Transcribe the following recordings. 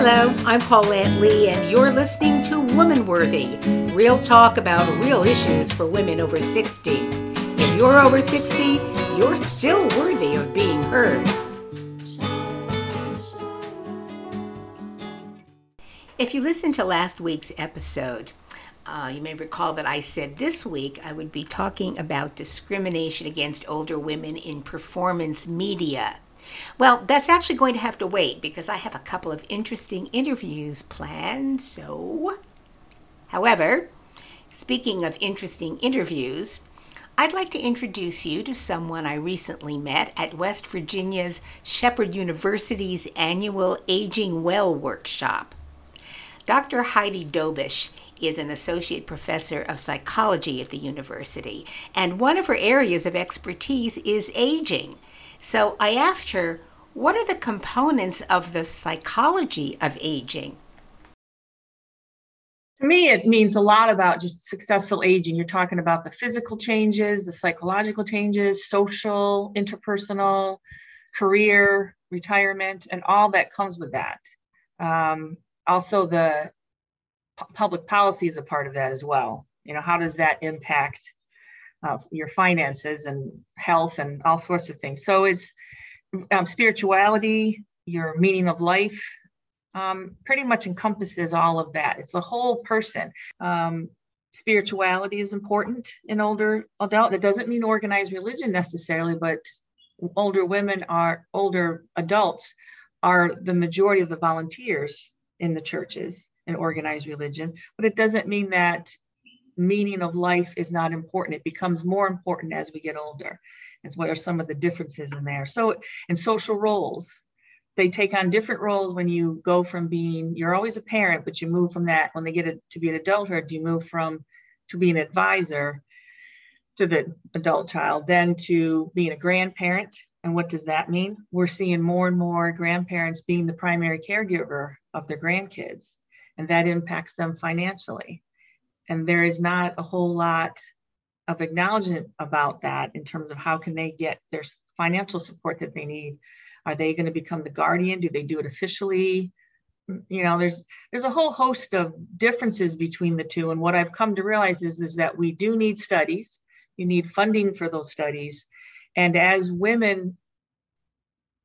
Hello, I'm Paulette Lee, and you're listening to Woman Worthy, real talk about real issues for women over 60. If you're over 60, you're still worthy of being heard. If you listened to last week's episode, uh, you may recall that I said this week I would be talking about discrimination against older women in performance media. Well, that's actually going to have to wait because I have a couple of interesting interviews planned. So, however, speaking of interesting interviews, I'd like to introduce you to someone I recently met at West Virginia's Shepherd University's annual Aging Well workshop. Dr. Heidi Dobish is an associate professor of psychology at the university, and one of her areas of expertise is aging. So I asked her, what are the components of the psychology of aging? To me, it means a lot about just successful aging. You're talking about the physical changes, the psychological changes, social, interpersonal, career, retirement, and all that comes with that. Um, also, the p- public policy is a part of that as well. You know, how does that impact uh, your finances and health and all sorts of things. So it's um, spirituality, your meaning of life, um, pretty much encompasses all of that. It's the whole person. Um, spirituality is important in older adult. It doesn't mean organized religion necessarily, but older women are older adults are the majority of the volunteers in the churches in organized religion. But it doesn't mean that meaning of life is not important. It becomes more important as we get older. And what are some of the differences in there? So, in social roles, they take on different roles when you go from being, you're always a parent, but you move from that. When they get a, to be an adulthood, you move from to be an advisor to the adult child, then to being a grandparent. And what does that mean? We're seeing more and more grandparents being the primary caregiver of their grandkids, and that impacts them financially and there is not a whole lot of acknowledgement about that in terms of how can they get their financial support that they need? Are they going to become the guardian? Do they do it officially? Mm, you know there's there's a whole host of differences between the two. And what i've come to realize is is that we do need studies. You need funding for those studies. And as women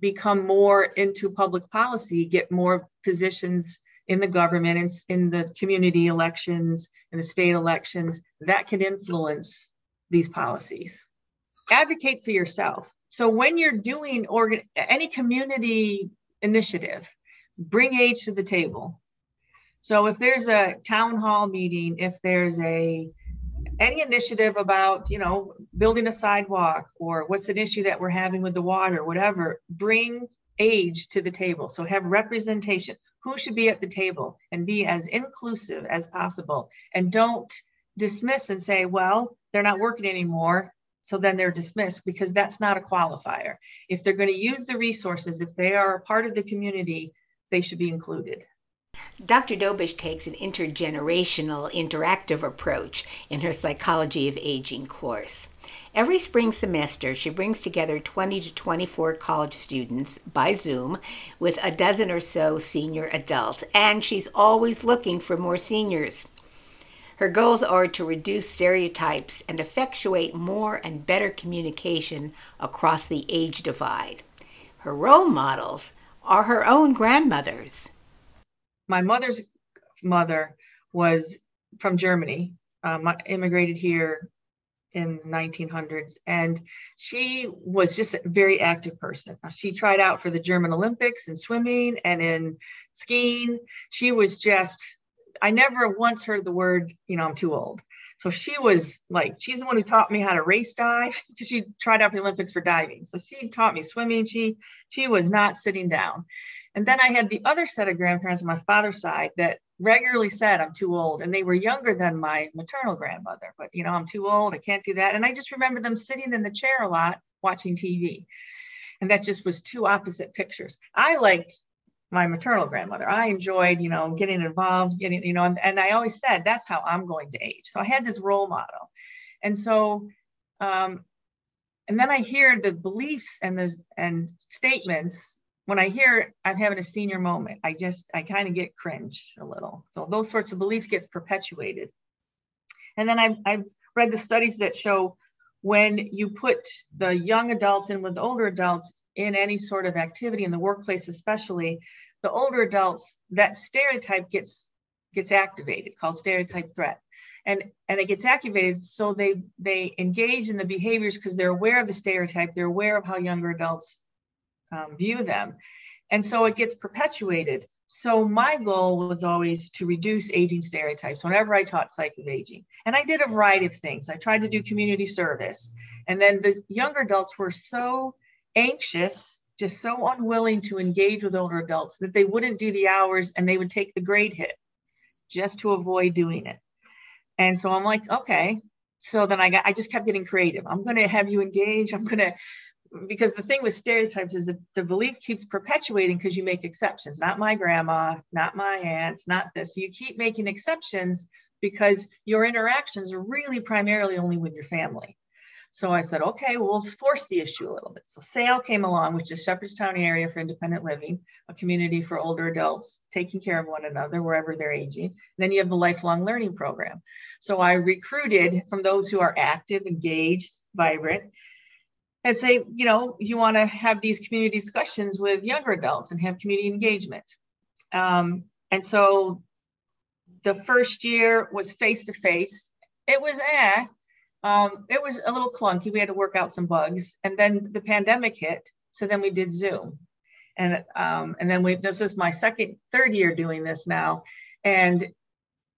become more into public policy get more positions in the government, in, in the community elections, in the state elections, that can influence these policies. Advocate for yourself. So when you're doing organ, any community initiative, bring age to the table. So if there's a town hall meeting, if there's a any initiative about you know building a sidewalk or what's an issue that we're having with the water whatever bring age to the table so have representation who should be at the table and be as inclusive as possible and don't dismiss and say well they're not working anymore so then they're dismissed because that's not a qualifier if they're going to use the resources if they are a part of the community they should be included Dr. Dobish takes an intergenerational interactive approach in her Psychology of Aging course. Every spring semester, she brings together 20 to 24 college students by Zoom with a dozen or so senior adults, and she's always looking for more seniors. Her goals are to reduce stereotypes and effectuate more and better communication across the age divide. Her role models are her own grandmothers. My mother's mother was from Germany, um, immigrated here in the 1900s and she was just a very active person. She tried out for the german olympics in swimming and in skiing. She was just i never once heard the word you know i'm too old. So she was like she's the one who taught me how to race dive because she tried out for the olympics for diving. So she taught me swimming. She she was not sitting down. And then I had the other set of grandparents on my father's side that regularly said I'm too old. And they were younger than my maternal grandmother, but you know, I'm too old, I can't do that. And I just remember them sitting in the chair a lot watching TV. And that just was two opposite pictures. I liked my maternal grandmother. I enjoyed, you know, getting involved, getting, you know, and, and I always said that's how I'm going to age. So I had this role model. And so um, and then I hear the beliefs and the and statements when I hear I'm having a senior moment, I just, I kind of get cringe a little. So those sorts of beliefs gets perpetuated. And then I've, I've read the studies that show when you put the young adults in with the older adults in any sort of activity in the workplace, especially the older adults, that stereotype gets gets activated called stereotype threat and and it gets activated so they they engage in the behaviors because they're aware of the stereotype they're aware of how younger adults um, view them and so it gets perpetuated so my goal was always to reduce aging stereotypes whenever i taught psych of aging and i did a variety of things i tried to do community service and then the younger adults were so anxious just so unwilling to engage with older adults that they wouldn't do the hours and they would take the grade hit just to avoid doing it and so I'm like, okay. So then I got, I just kept getting creative. I'm going to have you engage. I'm going to, because the thing with stereotypes is that the belief keeps perpetuating because you make exceptions. Not my grandma, not my aunt, not this. You keep making exceptions because your interactions are really primarily only with your family. So I said, okay, well, let's force the issue a little bit. So SAIL came along, which is Shepherdstown Area for Independent Living, a community for older adults taking care of one another wherever they're aging. And then you have the lifelong learning program. So I recruited from those who are active, engaged, vibrant, and say, you know, you want to have these community discussions with younger adults and have community engagement. Um, and so the first year was face to face. It was eh, um, it was a little clunky. We had to work out some bugs, and then the pandemic hit. So then we did Zoom, and um, and then we. This is my second, third year doing this now, and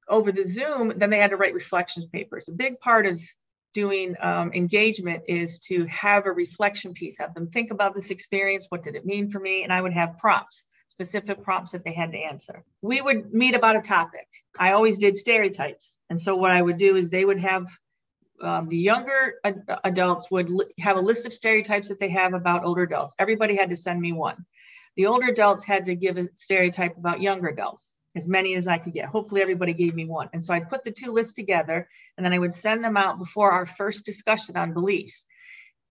over the Zoom, then they had to write reflections papers. A big part of doing um, engagement is to have a reflection piece, have them think about this experience. What did it mean for me? And I would have prompts, specific prompts that they had to answer. We would meet about a topic. I always did stereotypes. And so what I would do is they would have um, the younger ad- adults would li- have a list of stereotypes that they have about older adults. Everybody had to send me one. The older adults had to give a stereotype about younger adults, as many as I could get. Hopefully, everybody gave me one. And so I put the two lists together and then I would send them out before our first discussion on beliefs.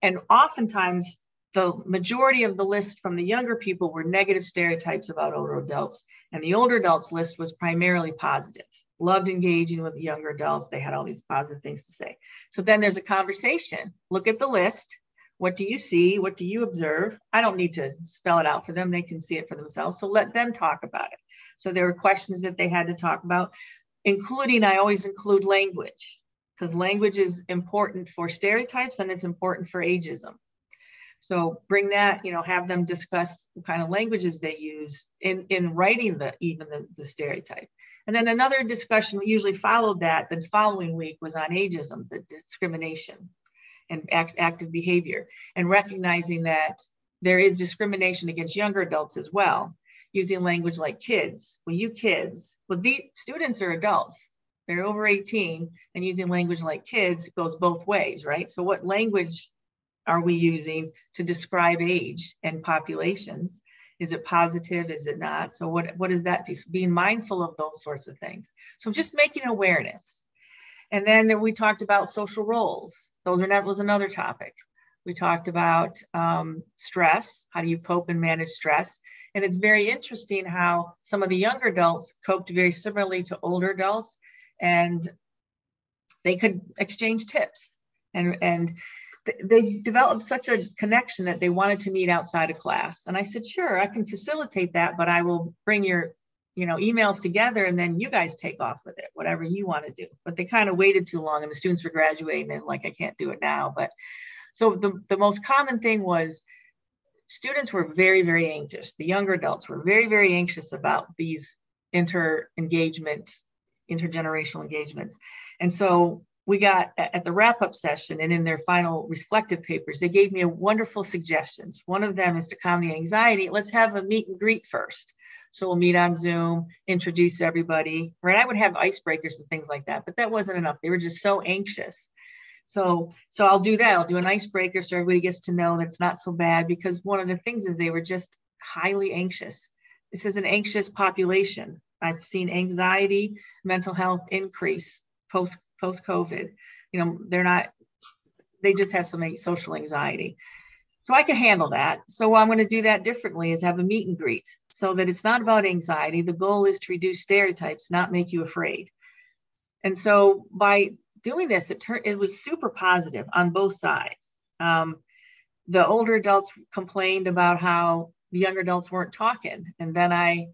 And oftentimes, the majority of the list from the younger people were negative stereotypes about older adults, and the older adults list was primarily positive loved engaging with the younger adults. They had all these positive things to say. So then there's a conversation. Look at the list. What do you see? What do you observe? I don't need to spell it out for them. They can see it for themselves. So let them talk about it. So there were questions that they had to talk about, including, I always include language because language is important for stereotypes and it's important for ageism. So bring that, you know, have them discuss the kind of languages they use in, in writing the even the, the stereotype. And then another discussion usually followed that the following week was on ageism, the discrimination and act, active behavior, and recognizing that there is discrimination against younger adults as well, using language like kids. Well, you kids, well, the students are adults, they're over 18, and using language like kids goes both ways, right? So, what language are we using to describe age and populations? Is it positive? Is it not? So what, what does that do? So being mindful of those sorts of things. So just making awareness. And then we talked about social roles. Those are that was another topic. We talked about um, stress. How do you cope and manage stress? And it's very interesting how some of the younger adults coped very similarly to older adults, and they could exchange tips. And and they developed such a connection that they wanted to meet outside of class. And I said, sure, I can facilitate that, but I will bring your, you know, emails together and then you guys take off with it, whatever you want to do. But they kind of waited too long and the students were graduating and like, I can't do it now. But so the, the most common thing was students were very, very anxious. The younger adults were very, very anxious about these inter engagement, intergenerational engagements. And so we got at the wrap up session and in their final reflective papers, they gave me a wonderful suggestions. One of them is to calm the anxiety. Let's have a meet and greet first. So we'll meet on Zoom, introduce everybody. Right. I would have icebreakers and things like that, but that wasn't enough. They were just so anxious. So, so I'll do that. I'll do an icebreaker so everybody gets to know that's not so bad because one of the things is they were just highly anxious. This is an anxious population. I've seen anxiety, mental health increase post post COVID. You know, they're not, they just have some social anxiety. So I can handle that. So I'm going to do that differently is have a meet and greet so that it's not about anxiety. The goal is to reduce stereotypes, not make you afraid. And so by doing this, it turned it was super positive on both sides. Um, the older adults complained about how the younger adults weren't talking, and then I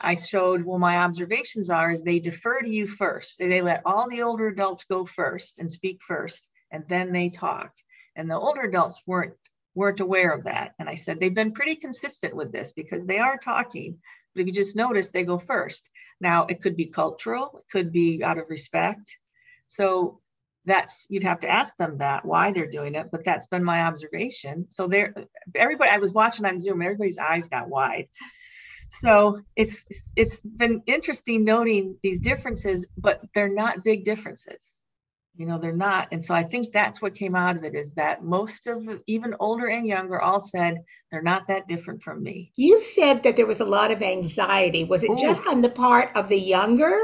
I showed well my observations are is they defer to you first. They let all the older adults go first and speak first, and then they talk. And the older adults weren't weren't aware of that. And I said they've been pretty consistent with this because they are talking, but if you just notice, they go first. Now it could be cultural, it could be out of respect. So that's you'd have to ask them that why they're doing it, but that's been my observation. So there, everybody I was watching on Zoom, everybody's eyes got wide. So it's it's been interesting noting these differences, but they're not big differences you know they're not and so i think that's what came out of it is that most of the even older and younger all said they're not that different from me you said that there was a lot of anxiety was it Ooh. just on the part of the younger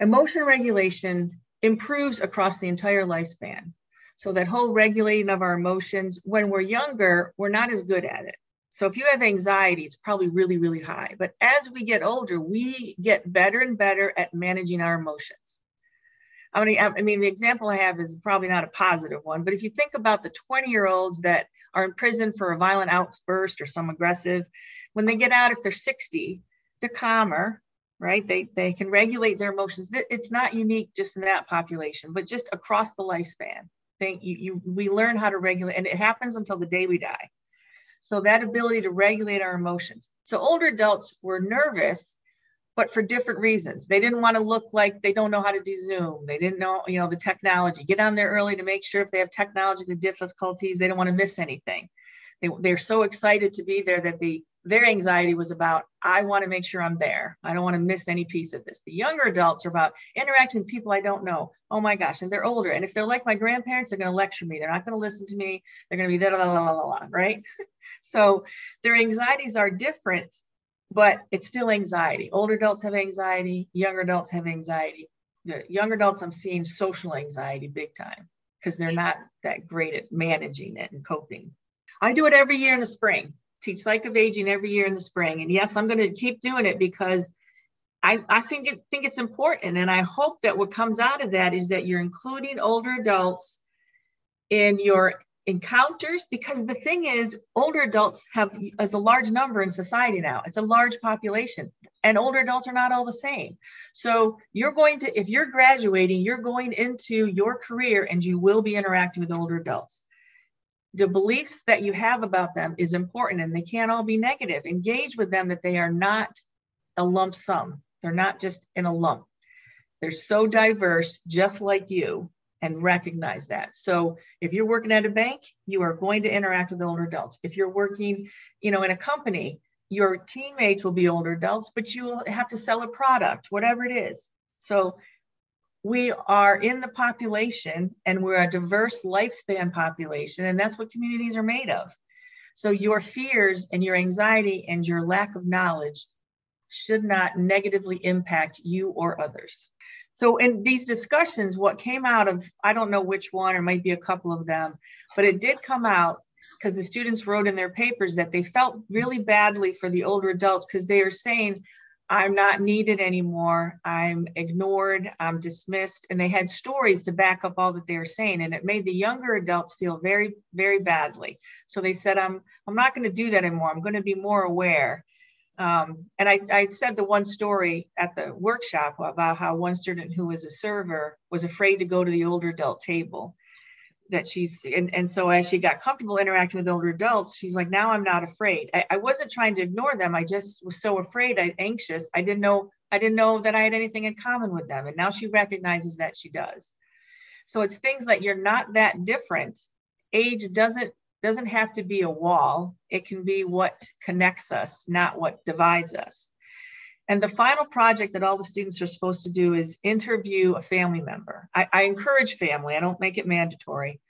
emotion regulation improves across the entire lifespan. So that whole regulating of our emotions when we're younger we're not as good at it. So if you have anxiety it's probably really really high. But as we get older we get better and better at managing our emotions. I mean, I mean, the example I have is probably not a positive one, but if you think about the 20 year olds that are in prison for a violent outburst or some aggressive, when they get out, if they're 60, they're calmer, right? They, they can regulate their emotions. It's not unique just in that population, but just across the lifespan. They, you, you, we learn how to regulate, and it happens until the day we die. So that ability to regulate our emotions. So older adults were nervous but for different reasons. They didn't want to look like they don't know how to do Zoom. They didn't know, you know, the technology. Get on there early to make sure if they have technological difficulties, they don't want to miss anything. They, they're so excited to be there that the their anxiety was about, I want to make sure I'm there. I don't want to miss any piece of this. The younger adults are about interacting with people I don't know. Oh my gosh, and they're older. And if they're like my grandparents, they're going to lecture me. They're not going to listen to me. They're going to be da la la la la, right? so their anxieties are different but it's still anxiety. Older adults have anxiety, younger adults have anxiety. The younger adults, I'm seeing social anxiety big time because they're not that great at managing it and coping. I do it every year in the spring, teach psych of aging every year in the spring. And yes, I'm going to keep doing it because I, I think it, think it's important. And I hope that what comes out of that is that you're including older adults in your encounters because the thing is older adults have as a large number in society now it's a large population and older adults are not all the same so you're going to if you're graduating you're going into your career and you will be interacting with older adults the beliefs that you have about them is important and they can't all be negative engage with them that they are not a lump sum they're not just in a lump they're so diverse just like you and recognize that. So if you're working at a bank, you are going to interact with older adults. If you're working, you know, in a company, your teammates will be older adults, but you will have to sell a product, whatever it is. So we are in the population and we're a diverse lifespan population, and that's what communities are made of. So your fears and your anxiety and your lack of knowledge should not negatively impact you or others. So in these discussions, what came out of, I don't know which one, or might be a couple of them, but it did come out because the students wrote in their papers that they felt really badly for the older adults because they are saying, I'm not needed anymore. I'm ignored. I'm dismissed. And they had stories to back up all that they were saying. And it made the younger adults feel very, very badly. So they said, I'm, I'm not going to do that anymore. I'm going to be more aware. Um, and I, I said the one story at the workshop about how one student who was a server was afraid to go to the older adult table that she's and, and so as she got comfortable interacting with older adults she's like now i'm not afraid. I, I wasn't trying to ignore them. I just was so afraid i anxious. I didn't know i didn't know that i had anything in common with them. And now she recognizes that she does. So it's things like you're not that different. Age doesn't doesn't have to be a wall. It can be what connects us, not what divides us. And the final project that all the students are supposed to do is interview a family member. I, I, encourage family, I don't make it mandatory,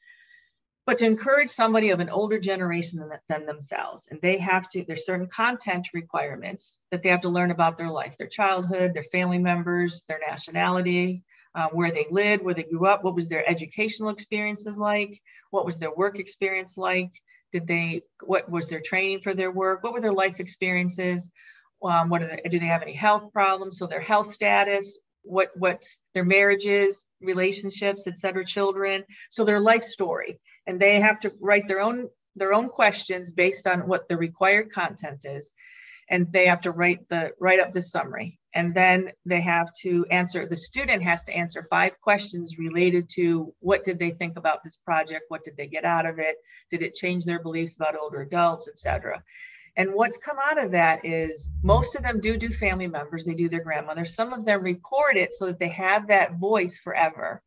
but to encourage somebody of an older generation than, than themselves. And they have to, there's certain content requirements that they have to learn about their life, their childhood, their family members, their nationality, uh, where they lived, where they grew up, what was their educational experiences like, what was their work experience like, did they, what was their training for their work, what were their life experiences, um, what are they, do they have any health problems, so their health status, what what's their marriages, relationships, etc., children, so their life story, and they have to write their own their own questions based on what the required content is. And they have to write the write up the summary. And then they have to answer the student has to answer five questions related to what did they think about this project? What did they get out of it? Did it change their beliefs about older adults etc and what's come out of that is most of them do do family members they do their grandmother. Some of them record it so that they have that voice forever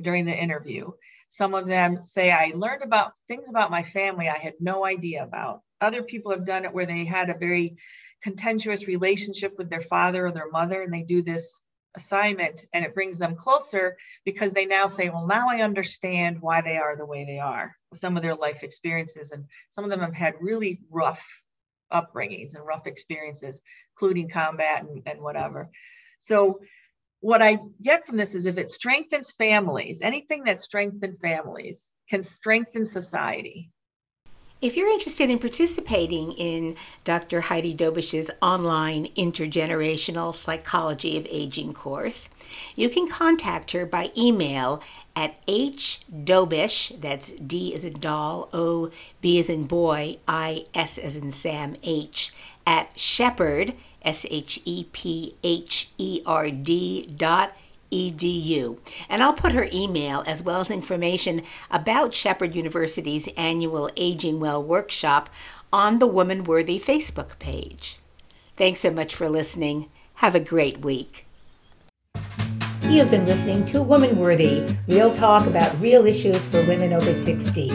during the interview. Some of them say i learned about things about my family i had no idea about. Other people have done it where they had a very contentious relationship with their father or their mother and they do this assignment and it brings them closer because they now say well now i understand why they are the way they are some of their life experiences. And some of them have had really rough upbringings and rough experiences including combat and, and whatever. So what i get from this is if it strengthens families anything that strengthens families can strengthen society if you're interested in participating in Dr. Heidi Dobish's online intergenerational psychology of aging course, you can contact her by email at hdobish, that's D as in doll, O, B as in boy, I, S as in Sam, H, at shepherd, S H E P H E R D dot edu. And I'll put her email as well as information about Shepherd University's annual Aging Well workshop on the Woman Worthy Facebook page. Thanks so much for listening. Have a great week. You have been listening to Woman Worthy, real talk about real issues for women over 60.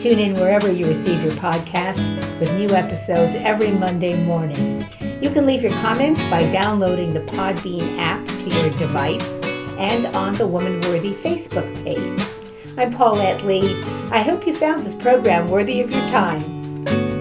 Tune in wherever you receive your podcasts with new episodes every Monday morning. You can leave your comments by downloading the Podbean app to your device and on the Woman Worthy Facebook page. I'm Paulette Lee. I hope you found this program worthy of your time.